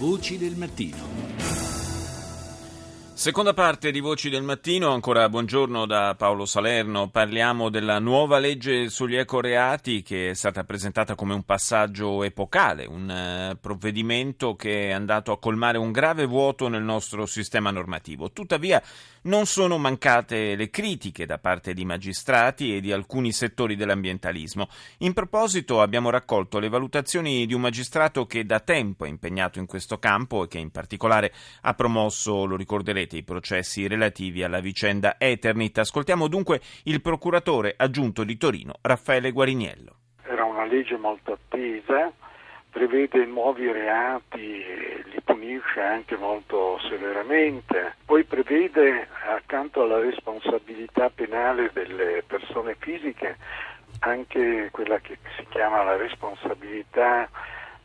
Voci del mattino. Seconda parte di Voci del Mattino, ancora buongiorno da Paolo Salerno. Parliamo della nuova legge sugli ecoreati che è stata presentata come un passaggio epocale, un uh, provvedimento che è andato a colmare un grave vuoto nel nostro sistema normativo. Tuttavia non sono mancate le critiche da parte di magistrati e di alcuni settori dell'ambientalismo. In proposito abbiamo raccolto le valutazioni di un magistrato che da tempo è impegnato in questo campo e che in particolare ha promosso, lo ricorderete, i processi relativi alla vicenda Eternit. Ascoltiamo dunque il procuratore aggiunto di Torino, Raffaele Guariniello. Era una legge molto attesa, prevede nuovi reati punisce anche molto severamente, poi prevede accanto alla responsabilità penale delle persone fisiche anche quella che si chiama la responsabilità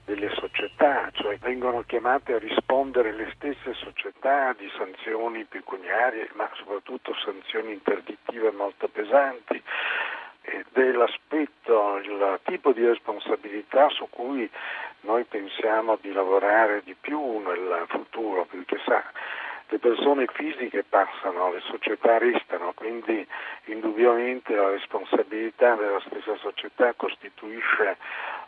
delle società, cioè vengono chiamate a rispondere le stesse società di sanzioni pecuniarie, ma soprattutto sanzioni interdittive molto pesanti ed è l'aspetto, il tipo di responsabilità su cui noi pensiamo di lavorare di più nel futuro, perché sa, le persone fisiche passano, le società restano, quindi indubbiamente la responsabilità della stessa società costituisce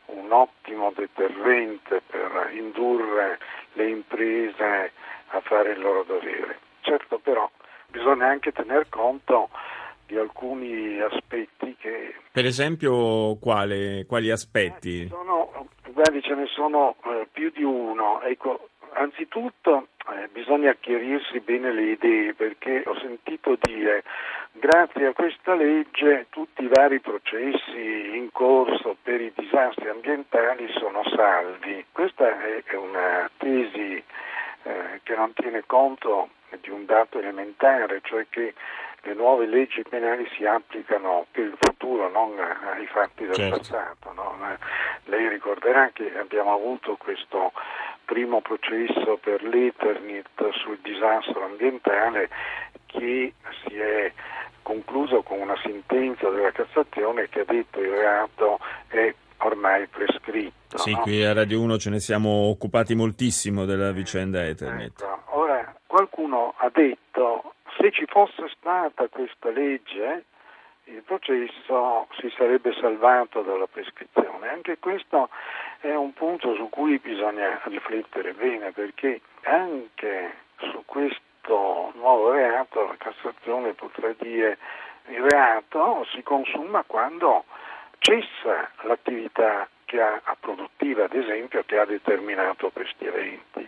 un ottimo deterrente per indurre le imprese a fare il loro dovere. Certo però bisogna anche tener conto di alcuni aspetti che... Per esempio quale, quali aspetti? Eh, sono, guardi, ce ne sono eh, più di uno. Ecco, anzitutto eh, bisogna chiarirsi bene le idee perché ho sentito dire grazie a questa legge tutti i vari processi in corso per i disastri ambientali sono salvi. Questa è una tesi eh, che non tiene conto di un dato elementare, cioè che le nuove leggi penali si applicano per il futuro, non ai fatti del certo. passato. No? Lei ricorderà che abbiamo avuto questo primo processo per l'Eternit sul disastro ambientale che si è concluso con una sentenza della Cassazione che ha detto il reato è ormai prescritto. Sì, no? qui a Radio 1 ce ne siamo occupati moltissimo della vicenda Eternit. Ecco. Ora, qualcuno ha detto se ci fosse stata questa legge il processo si sarebbe salvato dalla prescrizione. Anche questo è un punto su cui bisogna riflettere bene perché anche su questo nuovo reato la Cassazione potrà dire il reato si consuma quando cessa l'attività che ha, produttiva, ad esempio, che ha determinato questi eventi.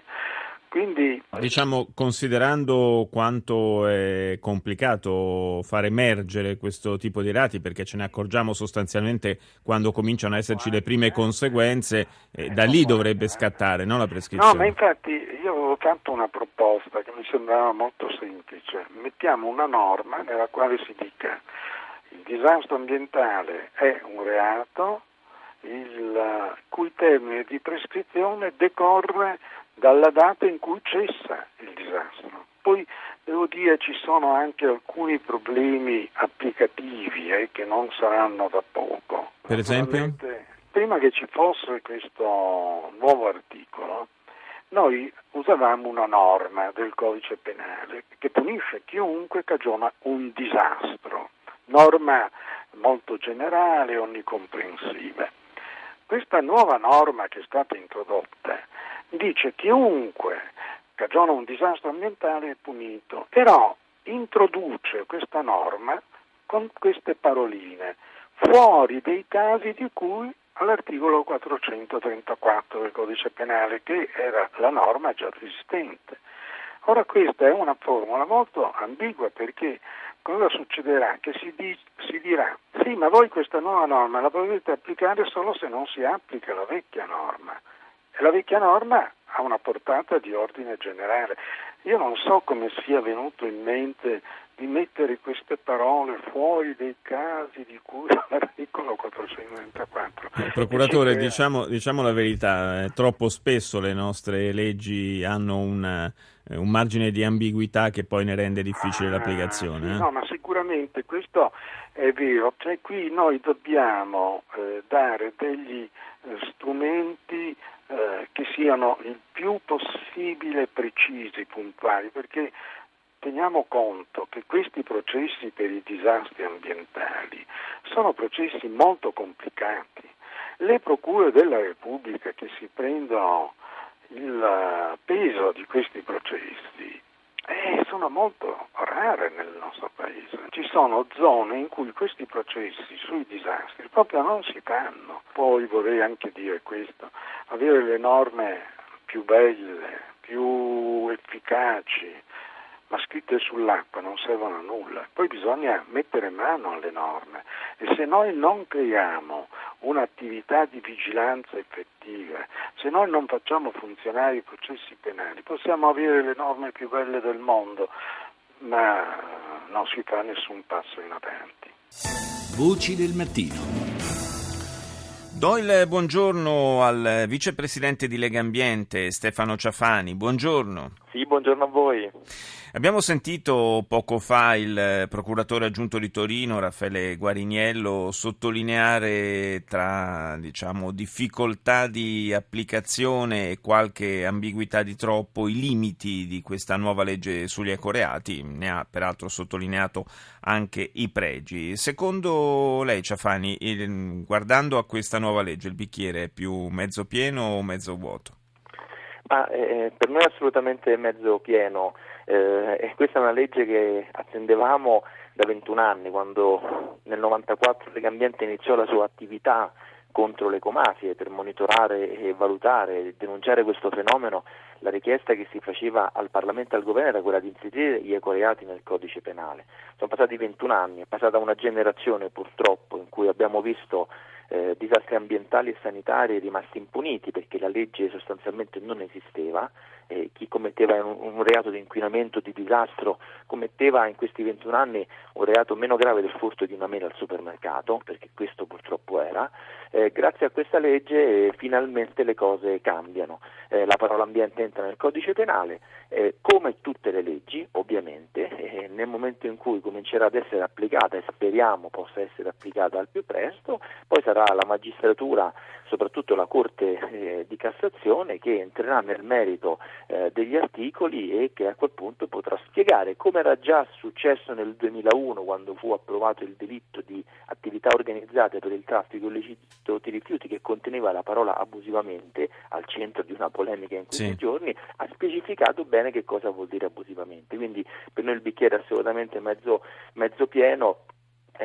Quindi, diciamo, considerando quanto è complicato far emergere questo tipo di reati, perché ce ne accorgiamo sostanzialmente quando cominciano ad esserci le prime conseguenze, eh, da lì dovrebbe scattare no, la prescrizione. No, ma infatti io avevo fatto una proposta che mi sembrava molto semplice. Mettiamo una norma nella quale si dica il disastro ambientale è un reato il cui termine di prescrizione decorre dalla data in cui cessa il disastro. Poi devo dire ci sono anche alcuni problemi applicativi eh, che non saranno da poco. Per esempio? Prima che ci fosse questo nuovo articolo, noi usavamo una norma del codice penale che punisce chiunque cagiona un disastro, norma molto generale, onnicomprensiva. Questa nuova norma che è stata introdotta dice chiunque cagiona un disastro ambientale è punito, però introduce questa norma con queste paroline, fuori dei casi di cui all'articolo 434 del codice penale, che era la norma già esistente. Ora questa è una formula molto ambigua perché cosa succederà? Che si, di, si, dirà sì ma voi questa nuova norma la potete applicare solo se non si applica la vecchia norma. La vecchia norma ha una portata di ordine generale. Io non so come sia venuto in mente di mettere queste parole fuori dei casi di cui l'articolo 434. Eh, procuratore, diciamo, diciamo, la verità, eh, troppo spesso le nostre leggi hanno una, eh, un margine di ambiguità che poi ne rende difficile ah, l'applicazione. Eh? No, ma sicuramente questo è vero, cioè qui noi dobbiamo eh, dare degli strumenti eh, che siano il più possibile precisi, puntuali, perché teniamo conto che questi processi per i disastri ambientali sono processi molto complicati. Le procure della Repubblica che si prendono il peso di questi processi eh, sono molto rare nel nostro paese. Ci sono zone in cui questi processi sui disastri proprio non si fanno. Poi vorrei anche dire questo, avere le norme più belle, più efficaci, ma scritte sull'acqua non servono a nulla. Poi bisogna mettere mano alle norme e se noi non creiamo un'attività di vigilanza effettiva, se noi non facciamo funzionare i processi penali, possiamo avere le norme più belle del mondo, ma non si fa nessun passo in avanti. Voci del mattino. Do il buongiorno al vicepresidente di Lega Ambiente Stefano Ciafani. Buongiorno. Sì, buongiorno a voi. Abbiamo sentito poco fa il procuratore aggiunto di Torino, Raffaele Guariniello, sottolineare tra diciamo, difficoltà di applicazione e qualche ambiguità di troppo i limiti di questa nuova legge sugli ecoreati. Ne ha peraltro sottolineato anche i pregi. Secondo lei, Ciafani, il, guardando a questa nuova legge, il bicchiere è più mezzo pieno o mezzo vuoto? Ma, eh, per noi è assolutamente mezzo pieno. Eh, questa è una legge che attendevamo da 21 anni, quando nel 94 Legambiente iniziò la sua attività contro le ecomafie per monitorare e valutare e denunciare questo fenomeno, la richiesta che si faceva al Parlamento e al Governo era quella di inserire gli ecoreati nel codice penale. Sono passati 21 anni, è passata una generazione purtroppo in cui abbiamo visto eh, disastri ambientali e sanitari rimasti impuniti perché la legge sostanzialmente non esisteva, eh, chi commetteva un, un, reato di inquinamento, di disastro, commetteva in questi 21 anni un reato meno grave del furto di una mela al supermercato, perché questo purtroppo era. Eh, grazie a questa legge eh, finalmente le cose cambiano, eh, la parola ambiente entra nel codice penale, eh, come tutte le leggi ovviamente, nel momento in cui comincerà ad essere applicata e speriamo possa essere applicata al più presto, poi sarà la magistratura, soprattutto la Corte eh, di Cassazione, che entrerà nel merito eh, degli articoli e che a quel punto potrà spiegare come era già successo nel 2001 quando fu approvato il delitto di attività organizzate per il traffico illecito di rifiuti che conteneva la parola abusivamente al centro di una polemica in questi sì. giorni, ha specificato bene che cosa vuol dire abusivamente. Quindi per noi il bicchiere è assolutamente mezzo, mezzo pieno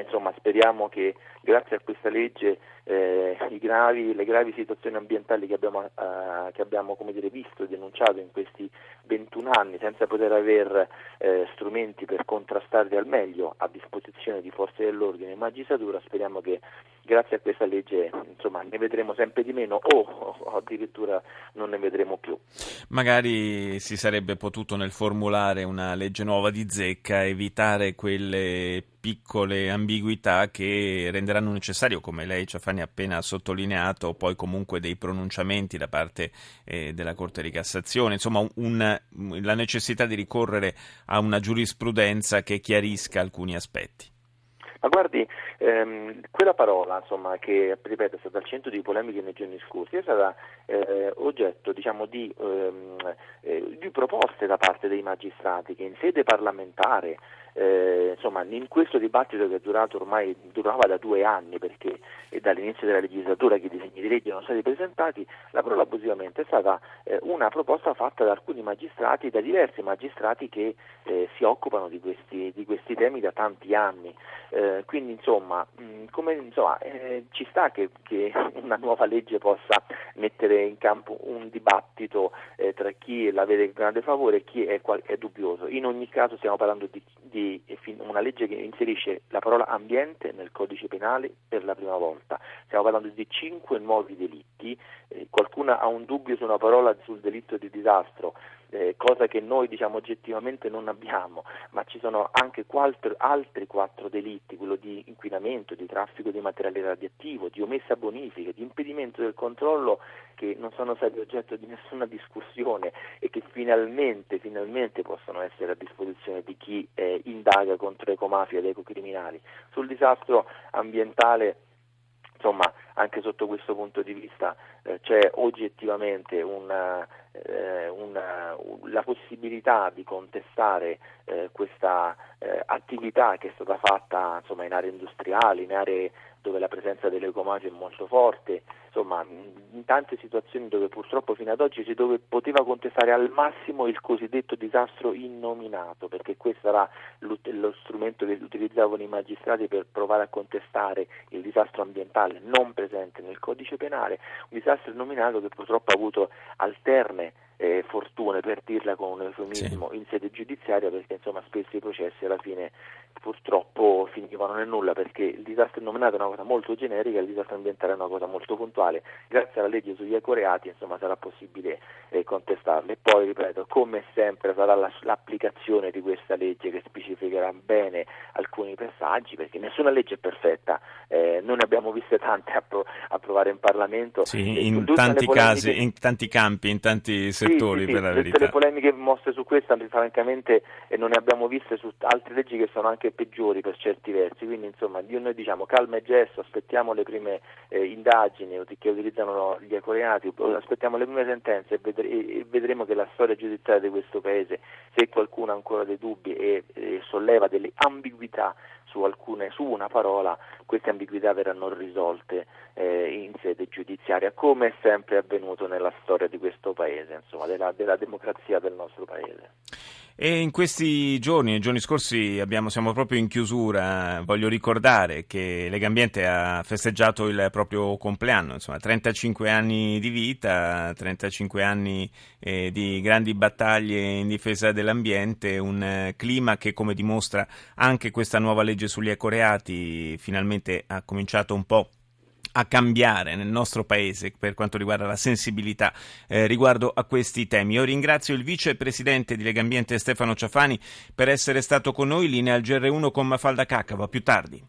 insomma, speriamo che grazie a questa legge eh, gravi, le gravi situazioni ambientali che abbiamo, eh, che abbiamo dire, visto e denunciato in questi 21 anni senza poter avere eh, strumenti per contrastarli al meglio a disposizione di forze dell'ordine e magistratura, speriamo che grazie a questa legge insomma, ne vedremo sempre di meno o, o addirittura non ne vedremo più. Magari si sarebbe potuto nel formulare una legge nuova di zecca evitare quelle piccole ambiguità che renderanno necessario, come lei Ciafani ha appena sottolineato, poi comunque dei pronunciamenti da parte eh, della Corte di Cassazione, insomma un, la necessità di ricorrere a una giurisprudenza che chiarisca alcuni aspetti. Ma guardi, ehm, quella parola insomma, che ripeto, è stata al centro di polemiche nei giorni scorsi è stata eh, oggetto diciamo, di, ehm, eh, di proposte da parte dei magistrati che in sede parlamentare eh, insomma, in questo dibattito che è durato ormai durava da due anni perché dall'inizio della legislatura che i disegni di legge erano stati presentati, la parola abusivamente è stata eh, una proposta fatta da alcuni magistrati, da diversi magistrati che eh, si occupano di questi, di questi, temi da tanti anni. Eh, quindi insomma, mh, come, insomma eh, ci sta che, che, una nuova legge possa mettere in campo un dibattito eh, tra chi la vede con grande favore e chi è, è dubbioso. In ogni caso stiamo parlando di, di una legge che inserisce la parola ambiente nel codice penale per la prima volta. Stiamo parlando di cinque nuovi delitti, eh, qualcuno ha un dubbio su una parola sul delitto di disastro, eh, cosa che noi diciamo oggettivamente non abbiamo, ma ci sono anche quattro, altri quattro delitti, quello di inquinamento, di traffico di materiale radioattivo, di omessa bonifica, di impedimento del controllo che non sono stati oggetto di nessuna discussione e che finalmente, finalmente possono essere a disposizione di chi eh, indaga contro ecomafia ed ecocriminali. Sul disastro ambientale insomma anche sotto questo punto di vista eh, c'è oggettivamente una, eh, una, la possibilità di contestare eh, questa eh, attività che è stata fatta insomma, in aree industriali, in aree dove la presenza delle ecomafie è molto forte, insomma in tante situazioni dove purtroppo fino ad oggi si dove poteva contestare al massimo il cosiddetto disastro innominato, perché questo era lo strumento che utilizzavano i magistrati per provare a contestare il disastro ambientale non presente nel codice penale, un disastro innominato che purtroppo ha avuto alterne eh, fortune, per dirla con un eufemismo, sì. in sede giudiziaria, perché insomma spesso i processi alla fine purtroppo finivano nel nulla, perché il disastro nominato è una cosa molto generica, il disastro ambientale è una cosa molto puntuale. Grazie alla legge sugli ecoreati insomma sarà possibile eh, contestarle. E poi ripeto, come sempre sarà la, l'applicazione di questa legge che specificherà bene alcuni passaggi, perché nessuna legge è perfetta, eh, noi ne abbiamo viste tante approvare in Parlamento. Sì, in tanti casi, in tanti campi, in tanti settori settori sì, sì, per la verità. Tutte le polemiche mosse su questa, francamente, non ne abbiamo viste su altre leggi che sono anche peggiori per certi versi. Quindi, insomma, noi diciamo calma e gesto, aspettiamo le prime eh, indagini che utilizzano gli ecoreati, aspettiamo le prime sentenze e, vedre- e, vedremo che la storia giudiziaria di questo paese, se qualcuno ha ancora dei dubbi e, e solleva delle ambiguità su, alcune, su una parola, queste ambiguità verranno risolte eh, in sede giudiziaria, come è sempre avvenuto nella storia di questo Paese, insomma, della, della democrazia del nostro Paese. E in questi giorni, nei giorni scorsi, abbiamo, siamo proprio in chiusura. Voglio ricordare che Legambiente ha festeggiato il proprio compleanno, insomma, 35 anni di vita, 35 anni eh, di grandi battaglie in difesa dell'ambiente, un eh, clima che, come dimostra anche questa nuova legge sugli ecoreati, finalmente ha cominciato un po' a cambiare nel nostro paese per quanto riguarda la sensibilità eh, riguardo a questi temi. Io ringrazio il vicepresidente di Legambiente Stefano Ciafani per essere stato con noi, linea al GR1 con Mafalda Caccava. Più tardi.